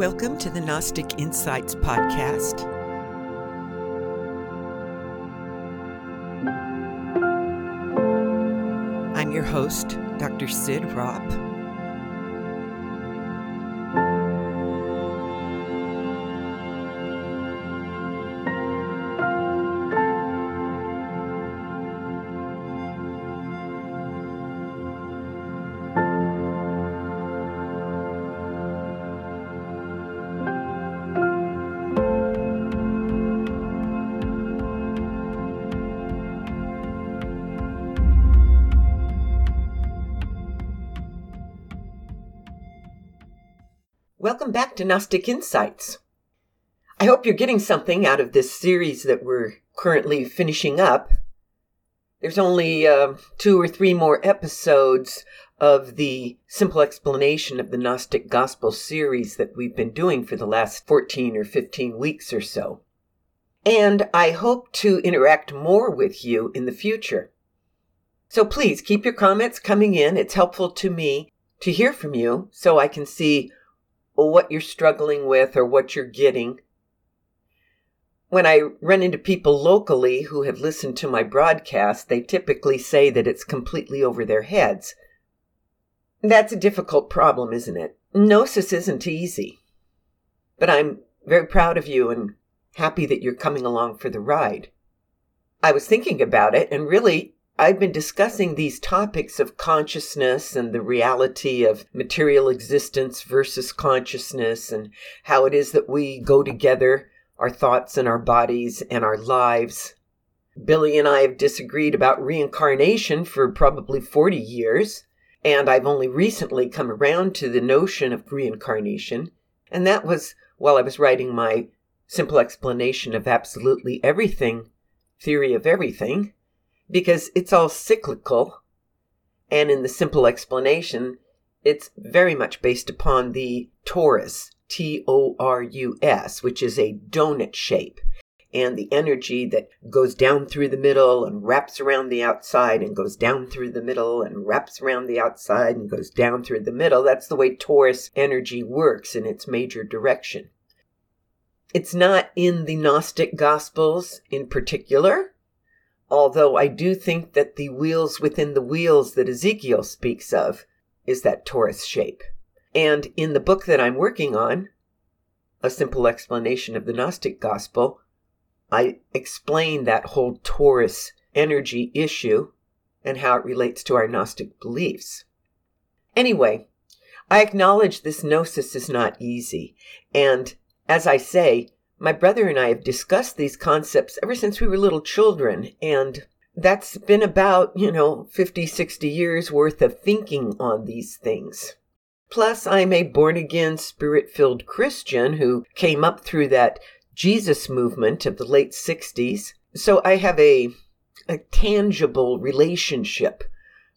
Welcome to the Gnostic Insights Podcast. I'm your host, Dr. Cyd Ropp. Welcome back to Gnostic Insights. I hope you're getting something out of this series that we're currently finishing up. There's only uh, two or three more episodes of the simple explanation of the Gnostic Gospel series that we've been doing for the last 14 or 15 weeks or so. And I hope to interact more with you in the future. So please keep your comments coming in. It's helpful to me to hear from you so I can see what you're struggling with or what you're getting. When I run into people locally who have listened to my broadcast, they typically say that it's completely over their heads. That's a difficult problem, isn't it? Gnosis isn't easy. But I'm very proud of you and happy that you're coming along for the ride. I was thinking about it, and really, I've been discussing these topics of consciousness and the reality of material existence versus consciousness and how it is that we go together, our thoughts and our bodies and our lives. Billy and I have disagreed about reincarnation for probably 40 years, and I've only recently come around to the notion of reincarnation, and that was while I was writing my simple explanation of absolutely everything, theory of everything because it's all cyclical. And in the simple explanation, it's very much based upon the torus, T O R U S, which is a donut shape. And the energy that goes down through the middle and wraps around the outside and goes down through the middle and wraps around the outside and goes down through the middle. That's the way torus energy works in its major direction. It's not in the Gnostic Gospels in particular, Although I do think that the wheels within the wheels that Ezekiel speaks of is that torus shape. And in the book that I'm working on, A Simple Explanation of the Gnostic Gospel, I explain that whole torus energy issue and how it relates to our Gnostic beliefs. Anyway, I acknowledge this gnosis is not easy. And as I say, my brother and I have discussed these concepts ever since we were little children, and that's been about, you know, 50, 60 years worth of thinking on these things. Plus, I'm a born again, spirit filled Christian who came up through that Jesus movement of the late 60s. So I have a, a tangible relationship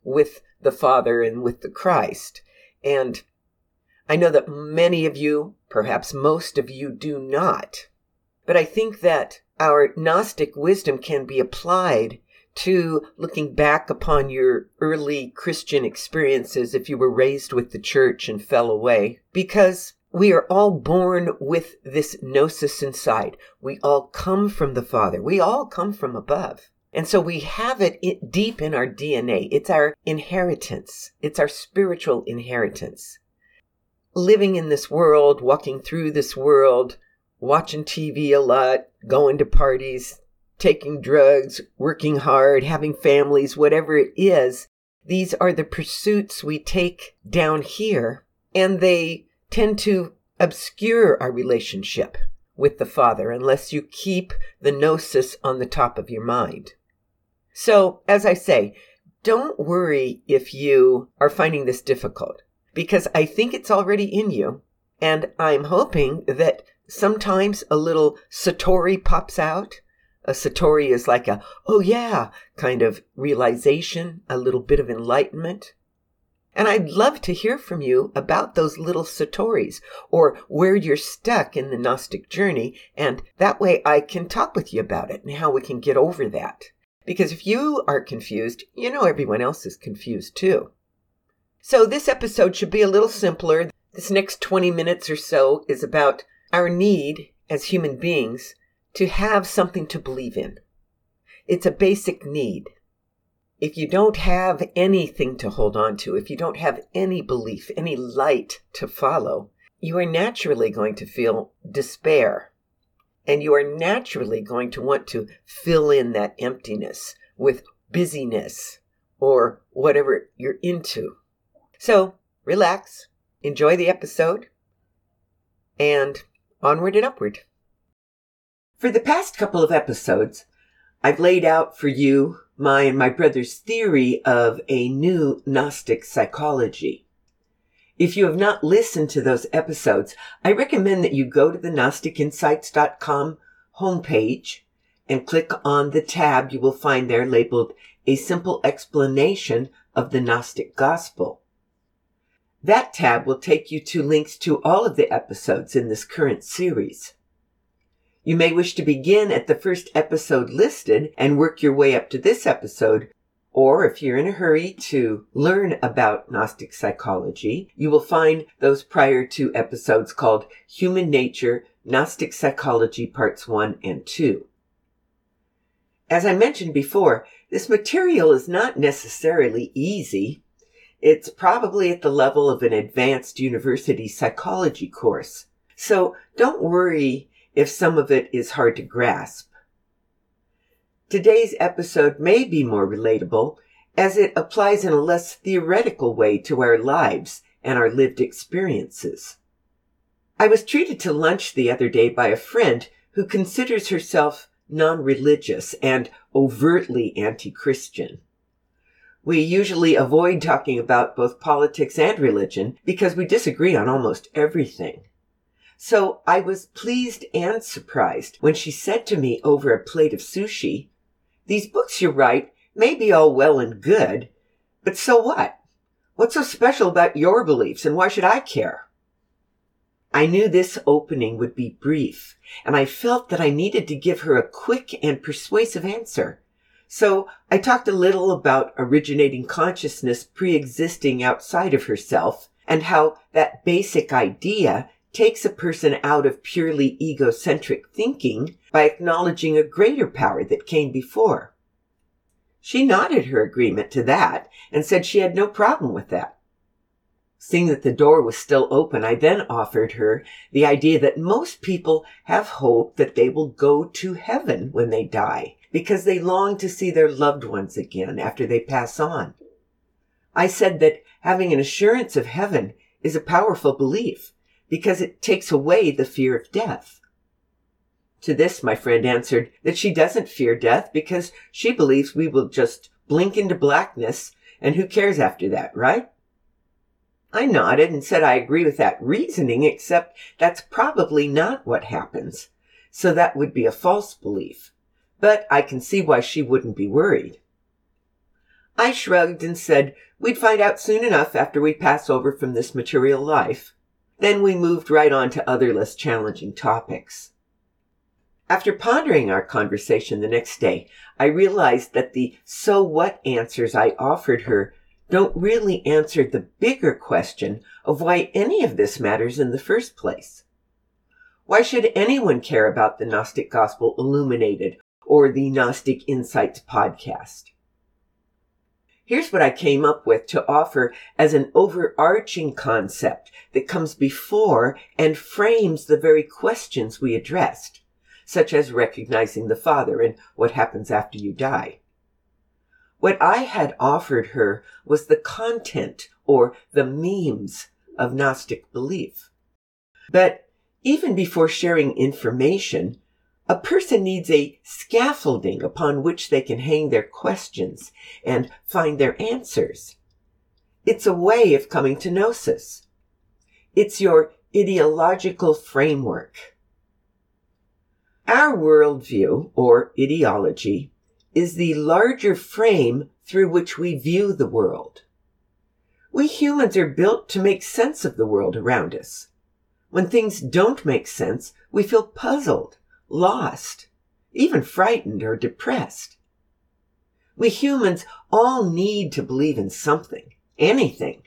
with the Father and with the Christ. And I know that many of you, perhaps most of you, do not. But I think that our Gnostic wisdom can be applied to looking back upon your early Christian experiences if you were raised with the church and fell away, because we are all born with this gnosis inside. We all come from the Father. We all come from above. And so we have it deep in our DNA. It's our inheritance. It's our spiritual inheritance. Living in this world, walking through this world, watching TV a lot, going to parties, taking drugs, working hard, having families, whatever it is. These are the pursuits we take down here, and they tend to obscure our relationship with the Father unless you keep the gnosis on the top of your mind. So, as I say, don't worry if you are finding this difficult, because I think it's already in you, and I'm hoping that sometimes a little Satori pops out. A Satori is like a, oh yeah, kind of realization, a little bit of enlightenment. And I'd love to hear from you about those little Satoris or where you're stuck in the Gnostic journey. And that way I can talk with you about it and how we can get over that. Because if you are confused, you know everyone else is confused too. So this episode should be a little simpler This next 20 minutes or so is about our need as human beings to have something to believe in. It's a basic need. If you don't have anything to hold on to, if you don't have any belief, any light to follow, you are naturally going to feel despair. And you are naturally going to want to fill in that emptiness with busyness or whatever you're into. So relax, enjoy the episode, and onward and upward. For the past couple of episodes, I've laid out for you my and my brother's theory of a new Gnostic psychology. If you have not listened to those episodes, I recommend that you go to the GnosticInsights.com homepage and click on the tab you will find there labeled A Simple Explanation of the Gnostic Gospel. That tab will take you to links to all of the episodes in this current series. You may wish to begin at the first episode listed and work your way up to this episode, or if you're in a hurry to learn about Gnostic psychology, you will find those prior two episodes called Human Nature, Gnostic Psychology Parts 1 and 2. As I mentioned before, this material is not necessarily easy. It's probably at the level of an advanced university psychology course. So don't worry if some of it is hard to grasp. Today's episode may be more relatable as it applies in a less theoretical way to our lives and our lived experiences. I was treated to lunch the other day by a friend who considers herself non-religious and overtly anti-Christian. We usually avoid talking about both politics and religion because we disagree on almost everything. So I was pleased and surprised when she said to me over a plate of sushi, these books you write may be all well and good, but so what? What's so special about your beliefs and why should I care? I knew this opening would be brief, and I felt that I needed to give her a quick and persuasive answer. So I talked a little about originating consciousness pre-existing outside of herself and how that basic idea takes a person out of purely egocentric thinking by acknowledging a greater power that came before. She nodded her agreement to that and said she had no problem with that. Seeing that the door was still open, I then offered her the idea that most people have hope that they will go to heaven when they die because they long to see their loved ones again after they pass on. I said that having an assurance of heaven is a powerful belief because it takes away the fear of death. To this, my friend answered that she doesn't fear death because she believes we will just blink into blackness and who cares after that, right? I nodded and said I agree with that reasoning, except that's probably not what happens. So that would be a false belief. But I can see why she wouldn't be worried. I shrugged and said we'd find out soon enough after we pass over from this material life. Then we moved right on to other less challenging topics. After pondering our conversation the next day, I realized that the so what answers I offered her don't really answer the bigger question of why any of this matters in the first place. Why should anyone care about the Gnostic Gospel Illuminated or the Gnostic Insights podcast? Here's what I came up with to offer as an overarching concept that comes before and frames the very questions we addressed, such as recognizing the Father and what happens after you die. What I had offered her was the content or the memes of Gnostic belief. But even before sharing information, a person needs a scaffolding upon which they can hang their questions and find their answers. It's a way of coming to gnosis. It's your ideological framework. Our worldview, or ideology, is the larger frame through which we view the world. We humans are built to make sense of the world around us. When things don't make sense, we feel puzzled lost, even frightened or depressed. We humans all need to believe in something, anything.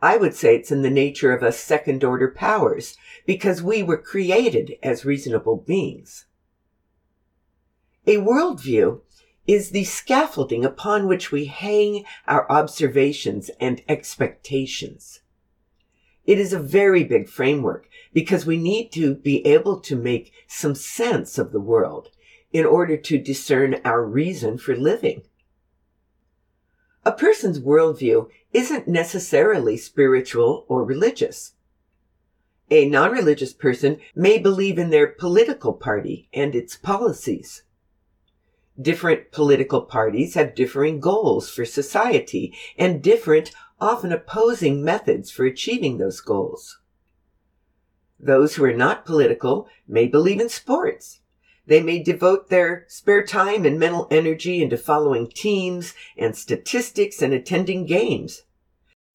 I would say it's in the nature of us second order powers because we were created as reasonable beings. A worldview is the scaffolding upon which we hang our observations and expectations. It is a very big framework because we need to be able to make some sense of the world in order to discern our reason for living. A person's worldview isn't necessarily spiritual or religious. A non-religious person may believe in their political party and its policies. Different political parties have differing goals for society and different, often opposing methods for achieving those goals. Those who are not political may believe in sports. They may devote their spare time and mental energy into following teams and statistics and attending games.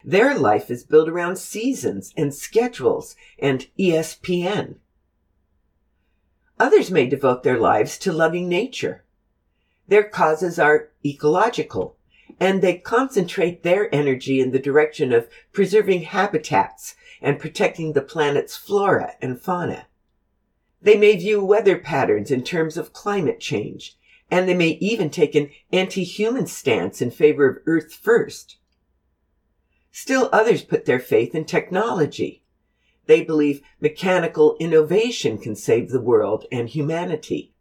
Their life is built around seasons and schedules and ESPN. Others may devote their lives to loving nature. Their causes are ecological, and they concentrate their energy in the direction of preserving habitats and protecting the planet's flora and fauna. They may view weather patterns in terms of climate change, and they may even take an anti-human stance in favor of Earth first. Still others put their faith in technology. They believe mechanical innovation can save the world and humanity.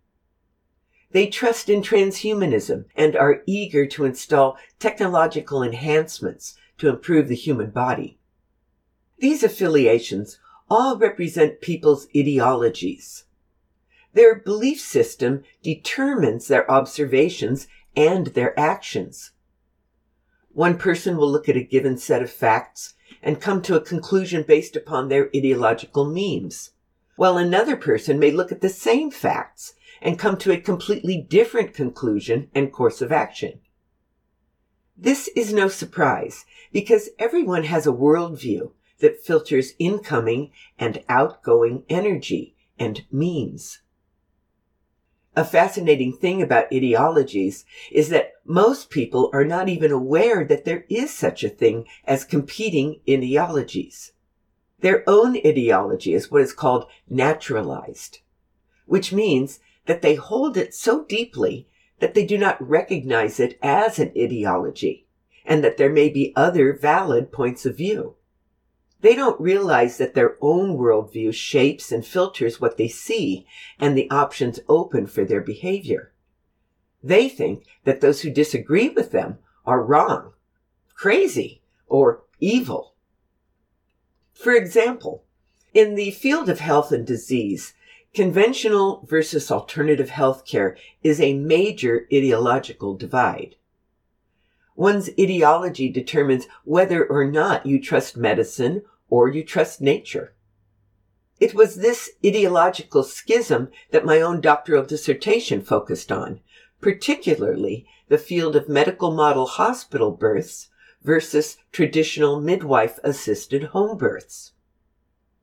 They trust in transhumanism and are eager to install technological enhancements to improve the human body. These affiliations all represent people's ideologies. Their belief system determines their observations and their actions. One person will look at a given set of facts and come to a conclusion based upon their ideological memes, while another person may look at the same facts and come to a completely different conclusion and course of action. This is no surprise because everyone has a worldview that filters incoming and outgoing energy and memes. A fascinating thing about ideologies is that most people are not even aware that there is such a thing as competing ideologies. Their own ideology is what is called naturalized, which means that they hold it so deeply that they do not recognize it as an ideology and that there may be other valid points of view. They don't realize that their own worldview shapes and filters what they see and the options open for their behavior. They think that those who disagree with them are wrong, crazy, or evil. For example, in the field of health and disease, Conventional versus alternative healthcare is a major ideological divide. One's ideology determines whether or not you trust medicine or you trust nature. It was this ideological schism that my own doctoral dissertation focused on, particularly the field of medical model hospital births versus traditional midwife assisted home births.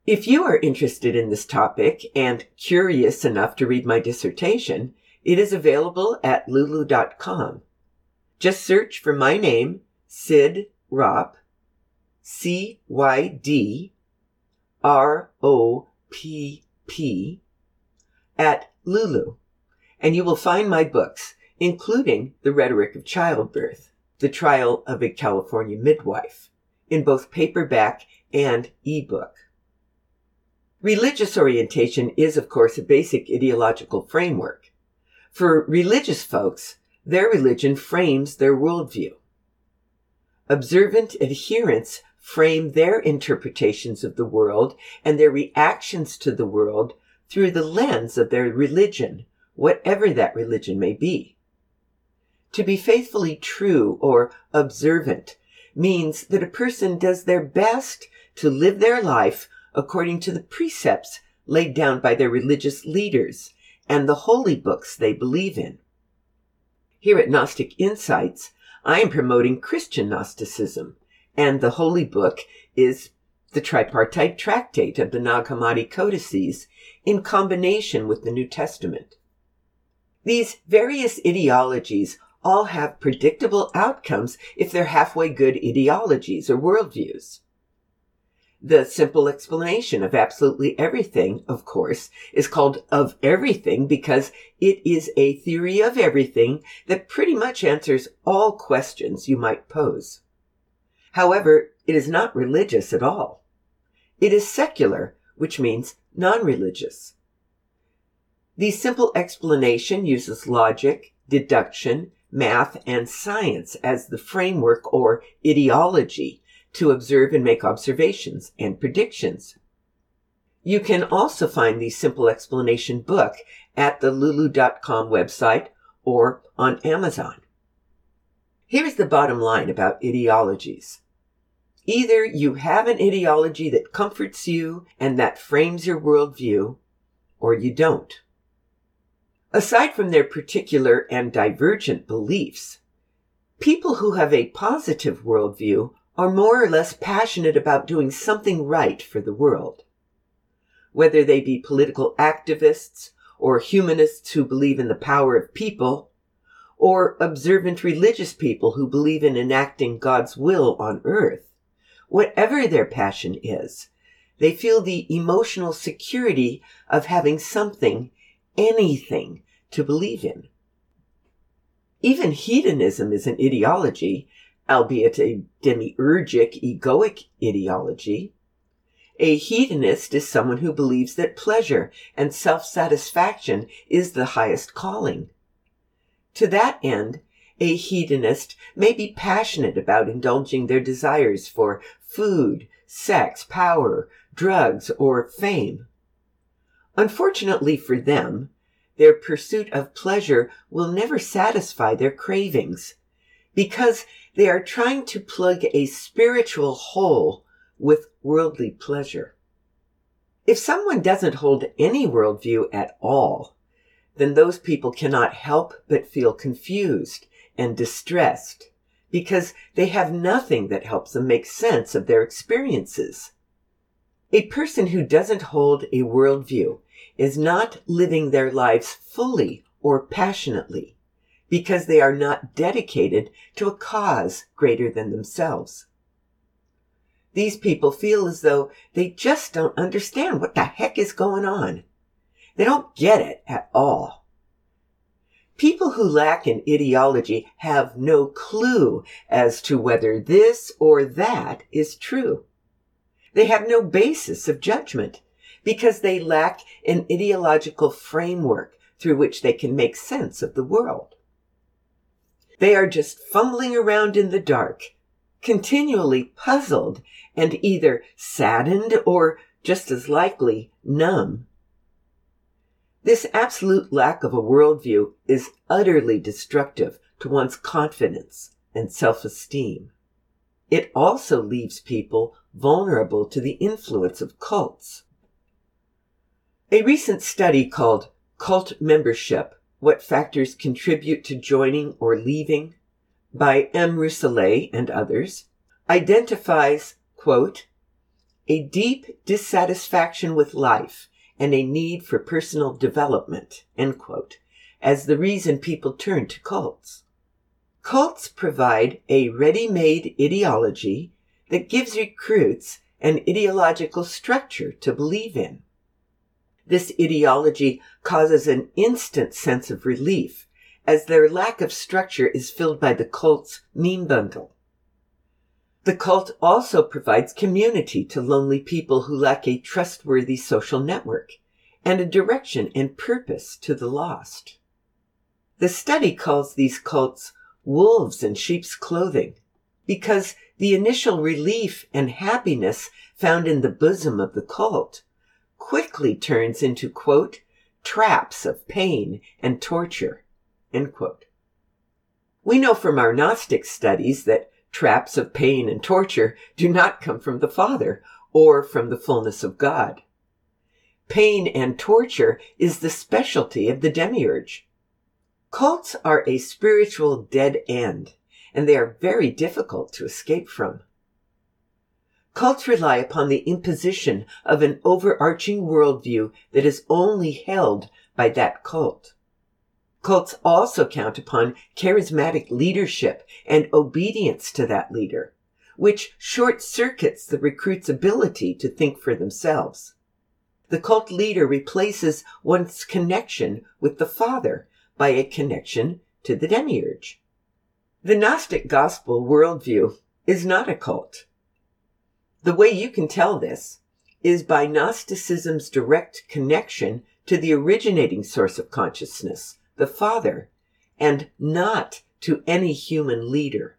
If you are interested in this topic and curious enough to read my dissertation, it is available at lulu.com. Just search for my name, Cyd Ropp, C Y D R O P P, at Lulu, and you will find my books, including The Rhetoric of Childbirth, The Trial of a California Midwife, in both paperback and ebook. Religious orientation is, of course, a basic ideological framework. For religious folks, their religion frames their worldview. Observant adherents frame their interpretations of the world and their reactions to the world through the lens of their religion, whatever that religion may be. To be faithfully true or observant means that a person does their best to live their life according to the precepts laid down by their religious leaders and the holy books they believe in. Here at Gnostic Insights, I am promoting Christian Gnosticism, and the holy book is the tripartite tractate of the Nag Hammadi codices in combination with the New Testament. These various ideologies all have predictable outcomes if they're halfway good ideologies or worldviews. The simple explanation of absolutely everything, of course, is called of everything because it is a theory of everything that pretty much answers all questions you might pose. However, it is not religious at all. It is secular, which means non-religious. The simple explanation uses logic, deduction, math, and science as the framework or ideology to observe and make observations and predictions. You can also find the simple explanation book at the lulu.com website or on Amazon. Here's the bottom line about ideologies. Either you have an ideology that comforts you and that frames your worldview, or you don't. Aside from their particular and divergent beliefs, people who have a positive worldview are more or less passionate about doing something right for the world. Whether they be political activists or humanists who believe in the power of people, or observant religious people who believe in enacting God's will on earth, whatever their passion is, they feel the emotional security of having something, anything, to believe in. Even hedonism is an ideology albeit a demiurgic, egoic ideology. A hedonist is someone who believes that pleasure and self-satisfaction is the highest calling. To that end, a hedonist may be passionate about indulging their desires for food, sex, power, drugs, or fame. Unfortunately for them, their pursuit of pleasure will never satisfy their cravings because they are trying to plug a spiritual hole with worldly pleasure. If someone doesn't hold any worldview at all, then those people cannot help but feel confused and distressed because they have nothing that helps them make sense of their experiences. A person who doesn't hold a worldview is not living their lives fully or passionately because they are not dedicated to a cause greater than themselves. These people feel as though they just don't understand what the heck is going on. They don't get it at all. People who lack an ideology have no clue as to whether this or that is true. They have no basis of judgment because they lack an ideological framework through which they can make sense of the world. They are just fumbling around in the dark, continually puzzled and either saddened or, just as likely, numb. This absolute lack of a worldview is utterly destructive to one's confidence and self-esteem. It also leaves people vulnerable to the influence of cults. A recent study called Cult Membership what Factors Contribute to Joining or Leaving by M. Rousselet and others identifies, quote, a deep dissatisfaction with life and a need for personal development, end quote, as the reason people turn to cults. Cults provide a ready-made ideology that gives recruits an ideological structure to believe in. This ideology causes an instant sense of relief as their lack of structure is filled by the cult's meme bundle. The cult also provides community to lonely people who lack a trustworthy social network and a direction and purpose to the lost. The study calls these cults wolves in sheep's clothing because the initial relief and happiness found in the bosom of the cult quickly turns into, quote, traps of pain and torture, end quote. We know from our Gnostic studies that traps of pain and torture do not come from the Father or from the fullness of God. Pain and torture is the specialty of the demiurge. Cults are a spiritual dead end, and they are very difficult to escape from. Cults rely upon the imposition of an overarching worldview that is only held by that cult. Cults also count upon charismatic leadership and obedience to that leader, which short circuits the recruit's ability to think for themselves. The cult leader replaces one's connection with the Father by a connection to the demiurge. The Gnostic gospel worldview is not a cult. The way you can tell this is by Gnosticism's direct connection to the originating source of consciousness, the Father, and not to any human leader.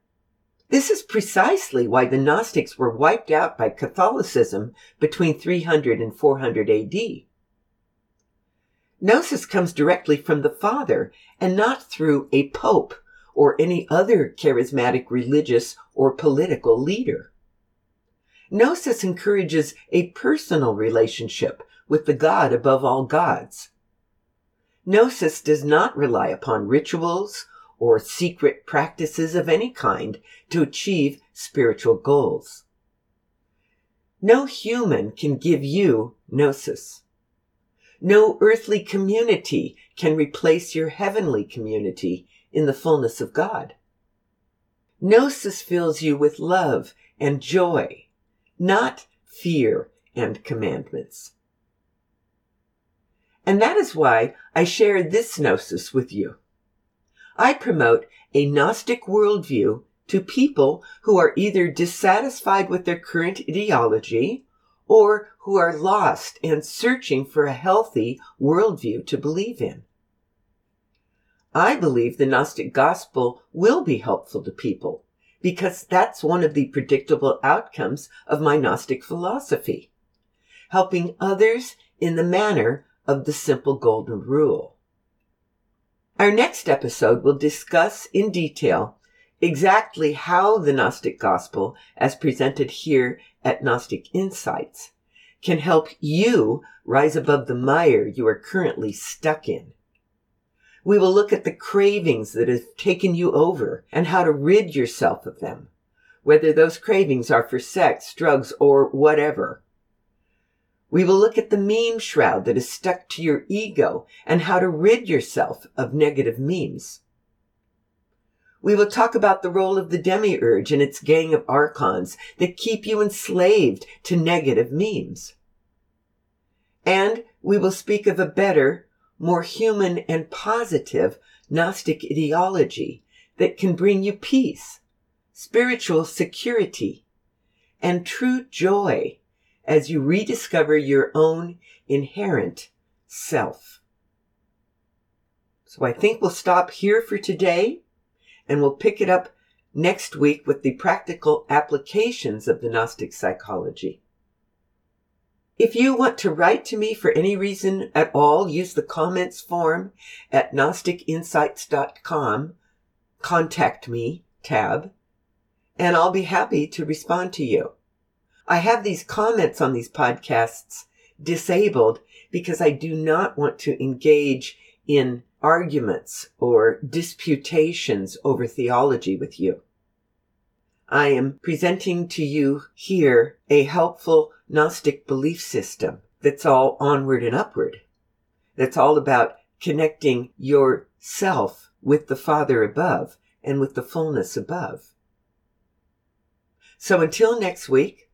This is precisely why the Gnostics were wiped out by Catholicism between 300 and 400 AD. Gnosis comes directly from the Father and not through a pope or any other charismatic religious or political leader. Gnosis encourages a personal relationship with the God above all gods. Gnosis does not rely upon rituals or secret practices of any kind to achieve spiritual goals. No human can give you gnosis. No earthly community can replace your heavenly community in the fullness of God. Gnosis fills you with love and joy, not fear and commandments. And that is why I share this gnosis with you. I promote a Gnostic worldview to people who are either dissatisfied with their current ideology or who are lost and searching for a healthy worldview to believe in. I believe the Gnostic gospel will be helpful to people because that's one of the predictable outcomes of my Gnostic philosophy. Helping others in the manner of the simple golden rule. Our next episode will discuss in detail exactly how the Gnostic gospel, as presented here at Gnostic Insights, can help you rise above the mire you are currently stuck in. We will look at the cravings that have taken you over and how to rid yourself of them, whether those cravings are for sex, drugs, or whatever. We will look at the meme shroud that is stuck to your ego and how to rid yourself of negative memes. We will talk about the role of the demiurge and its gang of archons that keep you enslaved to negative memes. And we will speak of a better, more human and positive Gnostic ideology that can bring you peace, spiritual security, and true joy as you rediscover your own inherent self. So I think we'll stop here for today and we'll pick it up next week with the practical applications of the Gnostic psychology. If you want to write to me for any reason at all, use the comments form at gnosticinsights.com, contact me tab, and I'll be happy to respond to you. I have these comments on these podcasts disabled because I do not want to engage in arguments or disputations over theology with you. I am presenting to you here a helpful Gnostic belief system that's all onward and upward. That's all about connecting yourself with the Father above and with the fullness above. So until next week,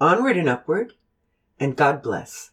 onward and upward, and God bless.